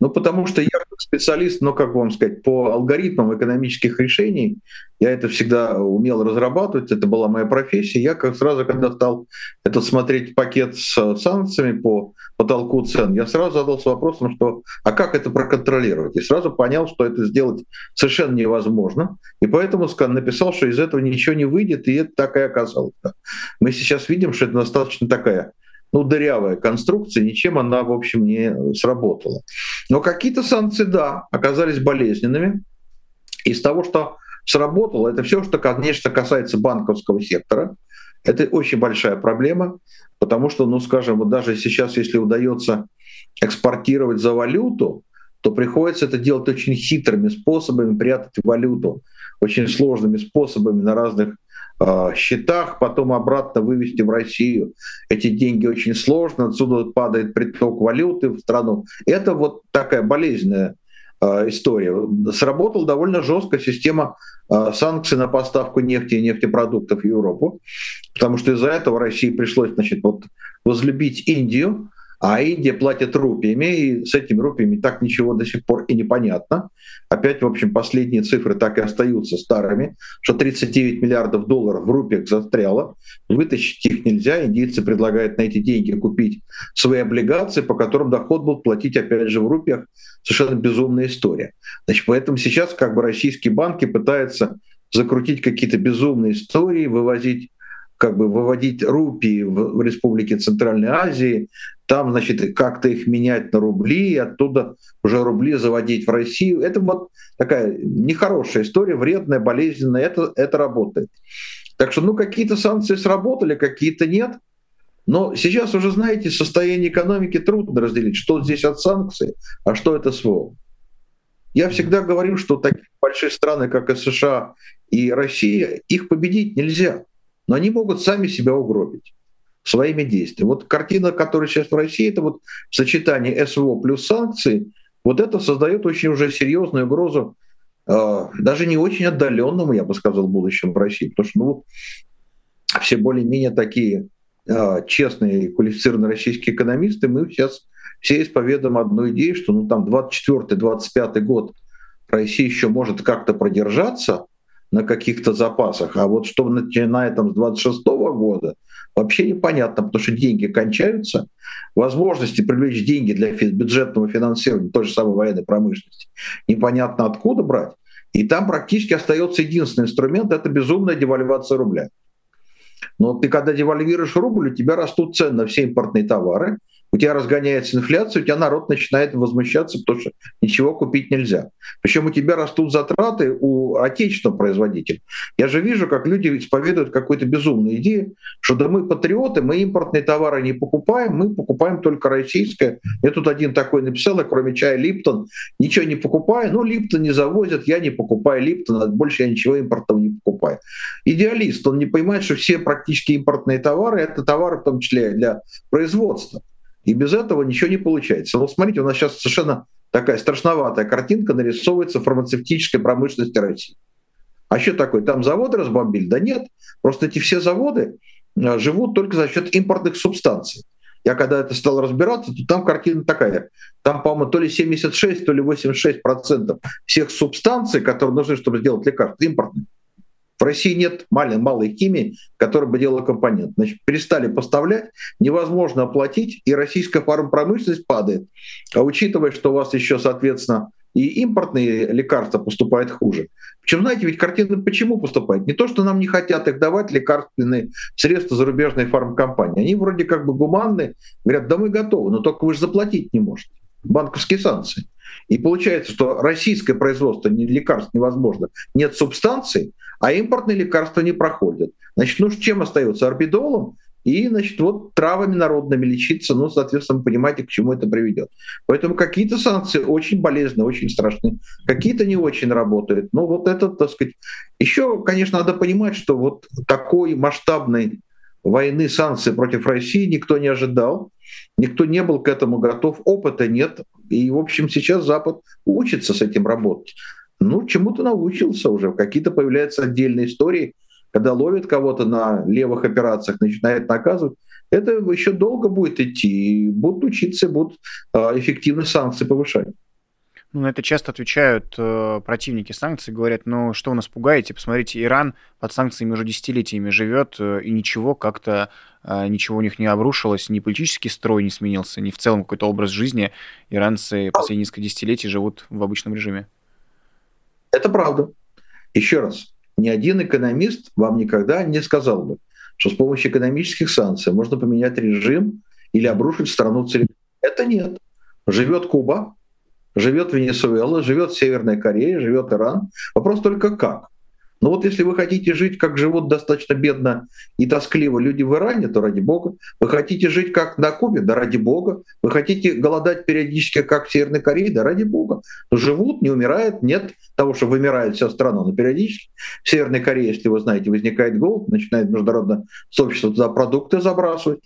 Speaker 3: Ну, потому что я специалист, ну, как вам сказать, по алгоритмам экономических решений, я это всегда умел разрабатывать, это была моя профессия. Я как сразу, когда стал этот смотреть пакет с санкциями по потолку цен, я сразу задался вопросом, что а как это проконтролировать? И сразу понял, что это сделать совершенно невозможно. И поэтому написал, что из этого ничего не выйдет, и это так и оказалось. Мы сейчас видим, что это достаточно такая ну, дырявая конструкция, ничем она, в общем, не сработала. Но какие-то санкции, да, оказались болезненными. Из того, что сработало, это все, что, конечно, касается банковского сектора. Это очень большая проблема, потому что, ну, скажем, вот даже сейчас, если удается экспортировать за валюту, то приходится это делать очень хитрыми способами, прятать валюту очень сложными способами на разных счетах, потом обратно вывести в Россию. Эти деньги очень сложно, отсюда падает приток валюты в страну. Это вот такая болезненная э, история. Сработала довольно жестко система э, санкций на поставку нефти и нефтепродуктов в Европу, потому что из-за этого России пришлось значит, вот, возлюбить Индию, а Индия платит рупиями, и с этими рупиями так ничего до сих пор и непонятно. Опять, в общем, последние цифры так и остаются старыми, что 39 миллиардов долларов в рупиях застряло. Вытащить их нельзя. Индийцы предлагают на эти деньги купить свои облигации, по которым доход будут платить, опять же, в рупиях. Совершенно безумная история. Значит, поэтому сейчас как бы российские банки пытаются закрутить какие-то безумные истории, вывозить как бы выводить рупии в Республике Центральной Азии, там, значит, как-то их менять на рубли, оттуда уже рубли заводить в Россию. Это вот такая нехорошая история, вредная, болезненная, это, это работает. Так что, ну, какие-то санкции сработали, какие-то нет. Но сейчас уже, знаете, состояние экономики трудно разделить, что здесь от санкций, а что это СВО. Я всегда говорю, что такие большие страны, как и США и Россия, их победить нельзя но они могут сами себя угробить своими действиями. Вот картина, которая сейчас в России, это вот сочетание СВО плюс санкции, вот это создает очень уже серьезную угрозу, э, даже не очень отдаленному, я бы сказал, будущем в России, потому что ну, все более-менее такие э, честные и квалифицированные российские экономисты, мы сейчас все исповедуем одну идею, что ну, там 24-25 год Россия еще может как-то продержаться, на каких-то запасах. А вот что начиная там с 26 года, вообще непонятно, потому что деньги кончаются, возможности привлечь деньги для бюджетного финансирования той же самой военной промышленности непонятно откуда брать. И там практически остается единственный инструмент – это безумная девальвация рубля. Но ты когда девальвируешь рубль, у тебя растут цены на все импортные товары, у тебя разгоняется инфляция, у тебя народ начинает возмущаться, потому что ничего купить нельзя. Причем у тебя растут затраты у отечественного производителя. Я же вижу, как люди исповедуют какую-то безумную идею, что да мы патриоты, мы импортные товары не покупаем, мы покупаем только российское. Я тут один такой написал, я кроме чая Липтон ничего не покупаю. Ну, Липтон не завозят, я не покупаю Липтон, а больше я ничего импортного не покупаю. Идеалист, он не понимает, что все практически импортные товары – это товары в том числе для производства. И без этого ничего не получается. Вот смотрите, у нас сейчас совершенно такая страшноватая картинка нарисовывается фармацевтической промышленности России. А что такое? Там заводы разбомбили? Да нет. Просто эти все заводы э, живут только за счет импортных субстанций. Я когда это стал разбираться, то там картина такая. Там, по-моему, то ли 76, то ли 86 процентов всех субстанций, которые нужны, чтобы сделать лекарства, импортные. В России нет малой, малой химии, которая бы делала компонент. Значит, перестали поставлять, невозможно оплатить, и российская фармпромышленность падает. А учитывая, что у вас еще, соответственно, и импортные лекарства поступают хуже. Причем, знаете, ведь картина почему поступает? Не то, что нам не хотят их давать лекарственные средства зарубежной фармкомпании. Они вроде как бы гуманные, говорят, да мы готовы, но только вы же заплатить не можете. Банковские санкции. И получается, что российское производство лекарств невозможно. Нет субстанций, а импортные лекарства не проходят. Значит, ну чем остается? Орбидолом и, значит, вот травами народными лечиться, ну, соответственно, вы понимаете, к чему это приведет. Поэтому какие-то санкции очень болезненные, очень страшные, какие-то не очень работают. Но вот это, так сказать, еще, конечно, надо понимать, что вот такой масштабной войны, санкции против России никто не ожидал, никто не был к этому готов, опыта нет. И, в общем, сейчас Запад учится с этим работать ну, чему-то научился уже. Какие-то появляются отдельные истории, когда ловят кого-то на левых операциях, начинает наказывать. Это еще долго будет идти, и будут учиться, будут а, эффективность санкций повышать.
Speaker 2: Ну, на это часто отвечают э, противники санкций, говорят, ну, что вы нас пугаете, посмотрите, Иран под санкциями уже десятилетиями живет, э, и ничего как-то, э, ничего у них не обрушилось, ни политический строй не сменился, ни в целом какой-то образ жизни. Иранцы последние несколько десятилетий живут в обычном режиме.
Speaker 3: Это правда. Еще раз, ни один экономист вам никогда не сказал бы, что с помощью экономических санкций можно поменять режим или обрушить страну целиком. Это нет. Живет Куба, живет Венесуэла, живет Северная Корея, живет Иран. Вопрос только как. Но вот если вы хотите жить, как живут достаточно бедно и тоскливо люди в Иране, то ради бога. Вы хотите жить как на Кубе, да ради бога. Вы хотите голодать периодически, как в Северной Корее, да ради бога. Живут, не умирают, нет того, что вымирает вся страна, но периодически. В Северной Корее, если вы знаете, возникает голод, начинает международное сообщество туда продукты забрасывать.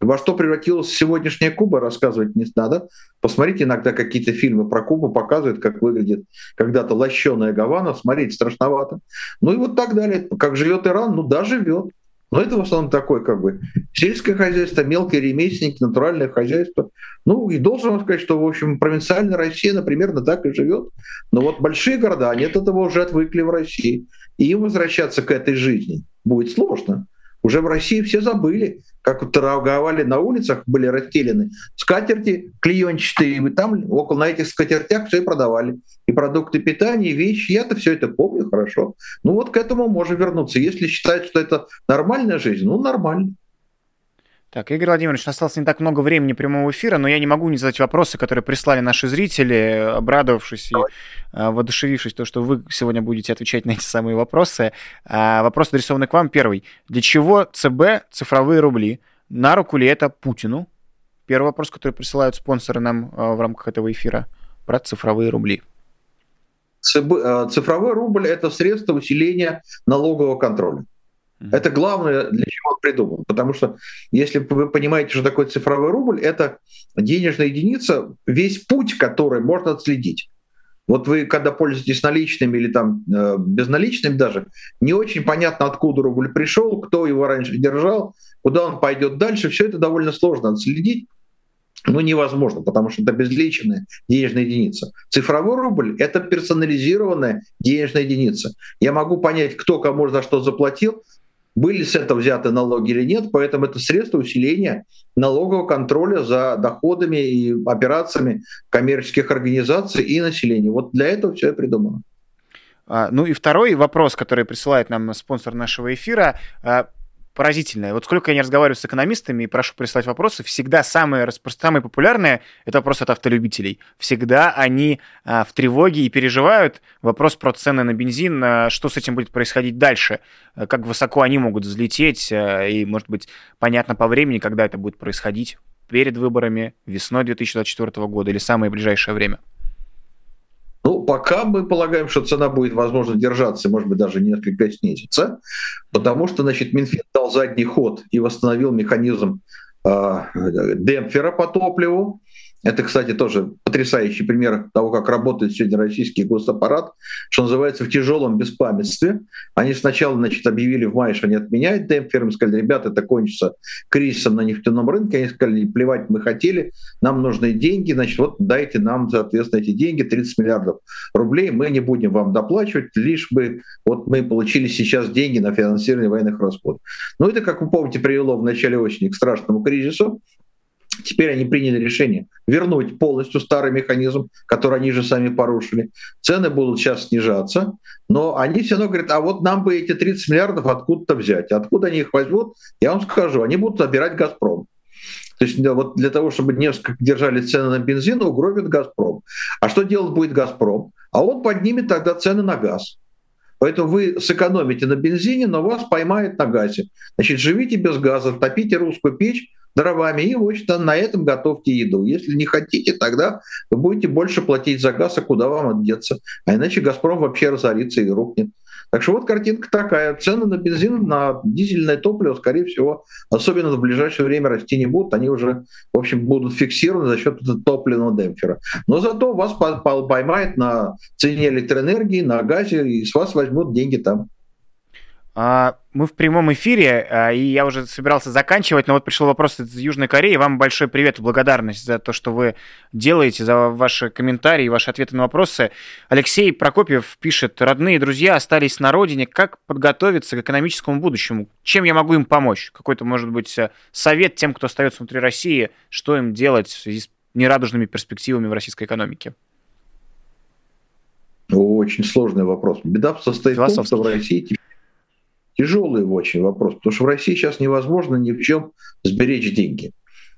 Speaker 3: Во что превратилась сегодняшняя Куба, рассказывать не надо. Посмотрите иногда какие-то фильмы про Кубу, показывают, как выглядит когда-то лощеная Гавана. Смотреть страшновато. Ну и вот так далее. Как живет Иран? Ну да, живет. Но это в основном такое как бы сельское хозяйство, мелкие ремесленники, натуральное хозяйство. Ну и должен вам сказать, что, в общем, провинциальная Россия, например, так и живет. Но вот большие города, они от этого уже отвыкли в России. И им возвращаться к этой жизни будет сложно. Уже в России все забыли, как торговали на улицах, были расстелены скатерти клеенчатые, и там около на этих скатертях все и продавали. И продукты питания, и вещи. Я-то все это помню хорошо. Ну вот к этому можно вернуться. Если считать, что это нормальная жизнь, ну нормально.
Speaker 2: Так, Игорь Владимирович, осталось не так много времени прямого эфира, но я не могу не задать вопросы, которые прислали наши зрители, обрадовавшись и а, воодушевившись, то, что вы сегодня будете отвечать на эти самые вопросы. А, вопрос адресованный к вам. Первый. Для чего ЦБ цифровые рубли? На руку ли это Путину? Первый вопрос, который присылают спонсоры нам а, в рамках этого эфира про цифровые рубли.
Speaker 3: Цифровой рубль – это средство усиления налогового контроля. Это главное, для чего он придуман. Потому что если вы понимаете, что такое цифровой рубль, это денежная единица, весь путь, который можно отследить. Вот вы, когда пользуетесь наличными или там э, безналичными даже, не очень понятно, откуда рубль пришел, кто его раньше держал, куда он пойдет дальше. Все это довольно сложно отследить. Ну, невозможно, потому что это безличная денежная единица. Цифровой рубль — это персонализированная денежная единица. Я могу понять, кто кому за что заплатил, были с этого взяты налоги или нет, поэтому это средство усиления налогового контроля за доходами и операциями коммерческих организаций и населения. Вот для этого все и придумано.
Speaker 2: А, ну и второй вопрос, который присылает нам спонсор нашего эфира. Поразительное. Вот сколько я не разговариваю с экономистами и прошу прислать вопросы, всегда самые, самые популярные — это вопрос от автолюбителей. Всегда они а, в тревоге и переживают. Вопрос про цены на бензин, а, что с этим будет происходить дальше, а, как высоко они могут взлететь, а, и, может быть, понятно по времени, когда это будет происходить, перед выборами, весной 2024 года или самое ближайшее время.
Speaker 3: Ну, пока мы полагаем, что цена будет, возможно, держаться, может быть, даже несколько снизиться, потому что, значит, Минфин дал задний ход и восстановил механизм э, демпфера по топливу. Это, кстати, тоже потрясающий пример того, как работает сегодня российский госаппарат, что называется в тяжелом беспамятстве. Они сначала значит, объявили в мае, что они отменяют демпфер, им сказали, ребята, это кончится кризисом на нефтяном рынке. Они сказали, плевать мы хотели, нам нужны деньги, значит, вот дайте нам, соответственно, эти деньги, 30 миллиардов рублей, мы не будем вам доплачивать, лишь бы вот мы получили сейчас деньги на финансирование военных расходов. Ну, это, как вы помните, привело в начале осени к страшному кризису, Теперь они приняли решение вернуть полностью старый механизм, который они же сами порушили. Цены будут сейчас снижаться, но они все равно говорят, а вот нам бы эти 30 миллиардов откуда-то взять. Откуда они их возьмут, я вам скажу, они будут забирать «Газпром». То есть вот для того, чтобы несколько держали цены на бензин, угробит «Газпром». А что делать будет «Газпром»? А он поднимет тогда цены на газ. Поэтому вы сэкономите на бензине, но вас поймают на газе. Значит, живите без газа, топите русскую печь, дровами, и вот что на этом готовьте еду. Если не хотите, тогда вы будете больше платить за газ, а куда вам отдеться? А иначе «Газпром» вообще разорится и рухнет. Так что вот картинка такая. Цены на бензин, на дизельное топливо, скорее всего, особенно в ближайшее время расти не будут. Они уже, в общем, будут фиксированы за счет топливного демпфера. Но зато вас поймают на цене электроэнергии, на газе, и с вас возьмут деньги там.
Speaker 2: А, мы в прямом эфире, а, и я уже собирался заканчивать, но вот пришел вопрос из Южной Кореи. Вам большой привет и благодарность за то, что вы делаете, за ваши комментарии, ваши ответы на вопросы. Алексей Прокопьев пишет, родные друзья остались на родине, как подготовиться к экономическому будущему? Чем я могу им помочь? Какой-то, может быть, совет тем, кто остается внутри России, что им делать в связи с нерадужными перспективами в российской экономике?
Speaker 3: Очень сложный вопрос. Беда состоит в том, что в России тяжелый очень вопрос, потому что в России сейчас невозможно ни в чем сберечь деньги.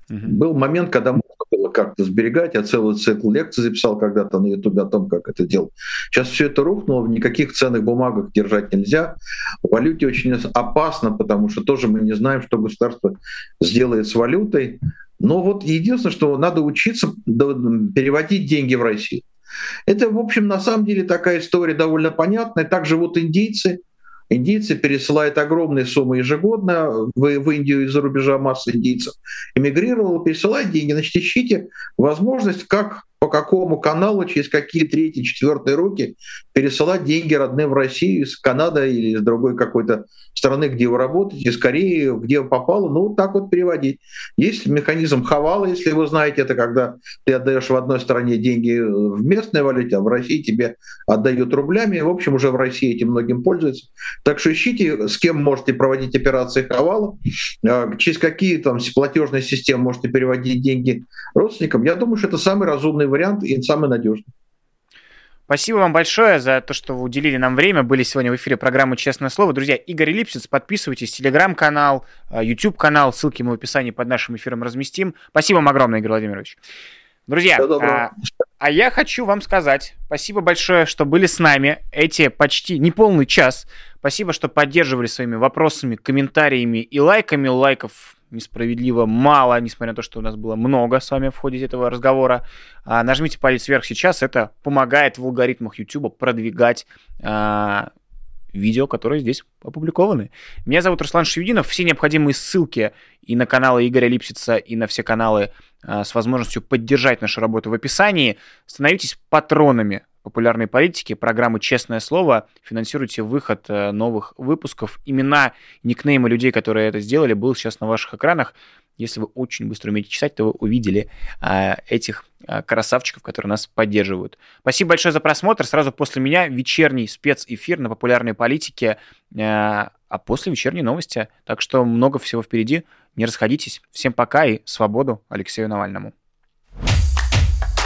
Speaker 3: Угу. Был момент, когда можно было как-то сберегать, я целый цикл лекций записал когда-то на Ютубе о том, как это делать. Сейчас все это рухнуло, в никаких ценных бумагах держать нельзя. В валюте очень опасно, потому что тоже мы не знаем, что государство сделает с валютой. Но вот единственное, что надо учиться переводить деньги в Россию. Это, в общем, на самом деле такая история довольно понятная. Так живут индийцы, Индийцы пересылают огромные суммы ежегодно в, в Индию из-за рубежа масса индийцев. Эмигрировала, пересылают деньги. Значит, ищите возможность, как по какому каналу, через какие третьи, четвертые руки пересылать деньги родным в Россию из Канады или из другой какой-то страны, где вы работаете, из Кореи, где попало, ну, так вот переводить. Есть механизм хавала, если вы знаете, это когда ты отдаешь в одной стране деньги в местной валюте, а в России тебе отдают рублями. В общем, уже в России этим многим пользуются. Так что ищите, с кем можете проводить операции хавала, а, через какие там платежные системы можете переводить деньги родственникам. Я думаю, что это самый разумный вариант и самый надежный.
Speaker 2: Спасибо вам большое за то, что вы уделили нам время. Были сегодня в эфире программы «Честное слово». Друзья, Игорь Липсиц, подписывайтесь, телеграм-канал, YouTube-канал, ссылки мы в описании под нашим эфиром разместим. Спасибо вам огромное, Игорь Владимирович. Друзья, а, а я хочу вам сказать, спасибо большое, что были с нами эти почти неполный час. Спасибо, что поддерживали своими вопросами, комментариями и лайками. Лайков несправедливо мало, несмотря на то, что у нас было много с вами в ходе этого разговора. А, нажмите палец вверх сейчас, это помогает в алгоритмах YouTube продвигать а, видео, которые здесь опубликованы. Меня зовут Руслан Шевединов. Все необходимые ссылки и на каналы Игоря Липсица, и на все каналы а, с возможностью поддержать нашу работу в описании. Становитесь патронами популярной политики, программы «Честное слово». Финансируйте выход э, новых выпусков. Имена, никнеймы людей, которые это сделали, будут сейчас на ваших экранах. Если вы очень быстро умеете читать, то вы увидели а, этих а, красавчиков, которые нас поддерживают. Спасибо большое за просмотр. Сразу после меня вечерний спецэфир на популярной политике, а, а после вечерней новости. Так что много всего впереди. Не расходитесь. Всем пока и свободу Алексею Навальному.